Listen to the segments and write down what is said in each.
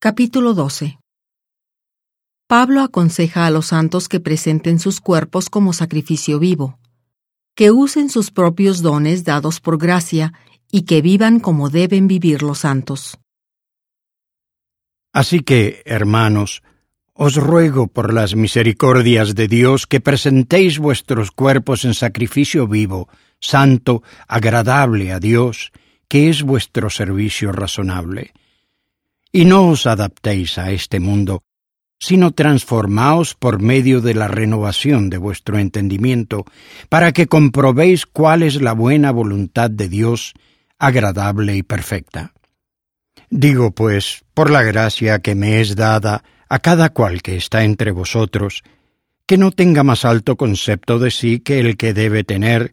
Capítulo 12 Pablo aconseja a los santos que presenten sus cuerpos como sacrificio vivo, que usen sus propios dones dados por gracia y que vivan como deben vivir los santos. Así que, hermanos, os ruego por las misericordias de Dios que presentéis vuestros cuerpos en sacrificio vivo, santo, agradable a Dios, que es vuestro servicio razonable y no os adaptéis a este mundo, sino transformaos por medio de la renovación de vuestro entendimiento, para que comprobéis cuál es la buena voluntad de Dios, agradable y perfecta. Digo, pues, por la gracia que me es dada a cada cual que está entre vosotros, que no tenga más alto concepto de sí que el que debe tener,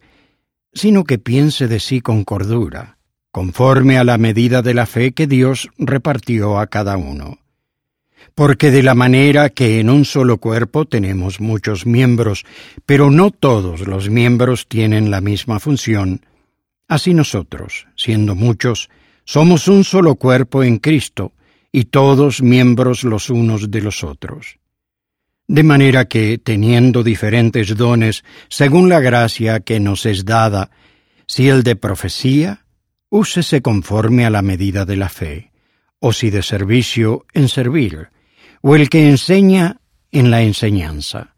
sino que piense de sí con cordura conforme a la medida de la fe que Dios repartió a cada uno. Porque de la manera que en un solo cuerpo tenemos muchos miembros, pero no todos los miembros tienen la misma función, así nosotros, siendo muchos, somos un solo cuerpo en Cristo, y todos miembros los unos de los otros. De manera que, teniendo diferentes dones, según la gracia que nos es dada, si el de profecía, úsese conforme a la medida de la fe, o si de servicio, en servir, o el que enseña, en la enseñanza,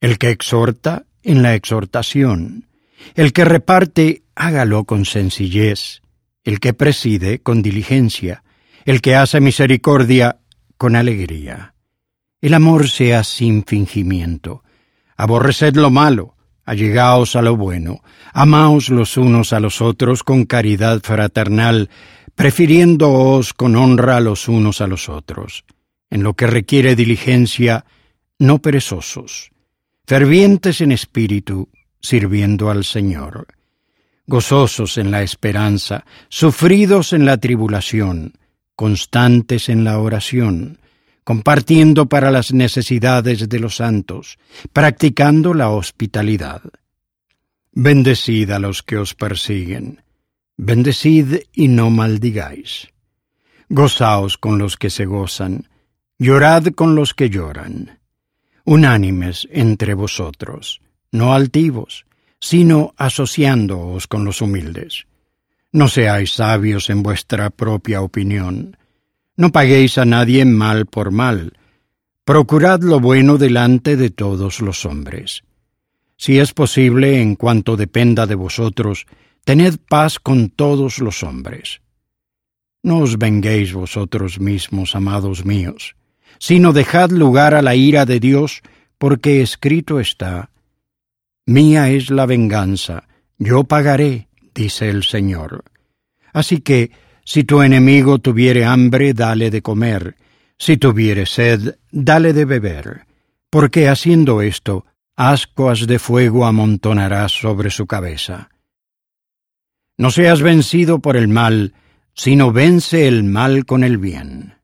el que exhorta, en la exhortación, el que reparte, hágalo con sencillez, el que preside, con diligencia, el que hace misericordia, con alegría. El amor sea sin fingimiento. Aborreced lo malo, allegaos a lo bueno, amaos los unos a los otros con caridad fraternal, prefiriéndoos con honra los unos a los otros, en lo que requiere diligencia, no perezosos, fervientes en espíritu, sirviendo al Señor, gozosos en la esperanza, sufridos en la tribulación, constantes en la oración, compartiendo para las necesidades de los santos, practicando la hospitalidad. Bendecid a los que os persiguen, bendecid y no maldigáis. Gozaos con los que se gozan, llorad con los que lloran. Unánimes entre vosotros, no altivos, sino asociándoos con los humildes. No seáis sabios en vuestra propia opinión, no paguéis a nadie mal por mal. Procurad lo bueno delante de todos los hombres. Si es posible, en cuanto dependa de vosotros, tened paz con todos los hombres. No os venguéis vosotros mismos, amados míos, sino dejad lugar a la ira de Dios, porque escrito está, Mía es la venganza, yo pagaré, dice el Señor. Así que, si tu enemigo tuviere hambre, dale de comer, si tuviere sed, dale de beber, porque haciendo esto, ascuas de fuego amontonarás sobre su cabeza. No seas vencido por el mal, sino vence el mal con el bien.